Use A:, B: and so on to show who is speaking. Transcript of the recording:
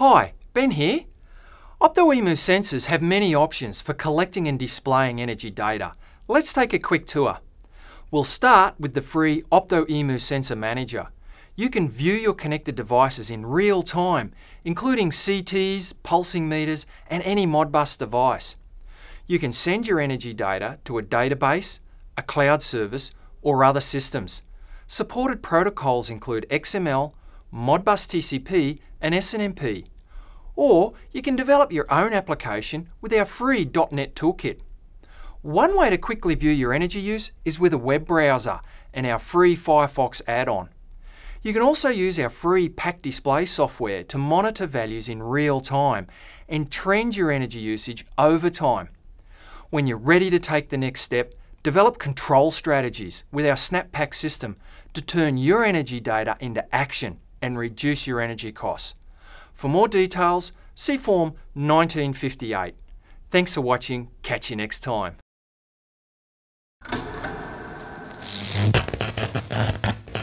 A: Hi, Ben here. OptoEmu sensors have many options for collecting and displaying energy data. Let's take a quick tour. We'll start with the free OptoEmu Sensor Manager. You can view your connected devices in real time, including CTs, pulsing meters, and any Modbus device. You can send your energy data to a database, a cloud service, or other systems. Supported protocols include XML, Modbus TCP, and SNMP. Or you can develop your own application with our free .NET Toolkit. One way to quickly view your energy use is with a web browser and our free Firefox add-on. You can also use our free PAC Display software to monitor values in real time and trend your energy usage over time. When you're ready to take the next step, develop control strategies with our SNAP PAC system to turn your energy data into action and reduce your energy costs. For more details, see Form 1958. Thanks for watching. Catch you next time.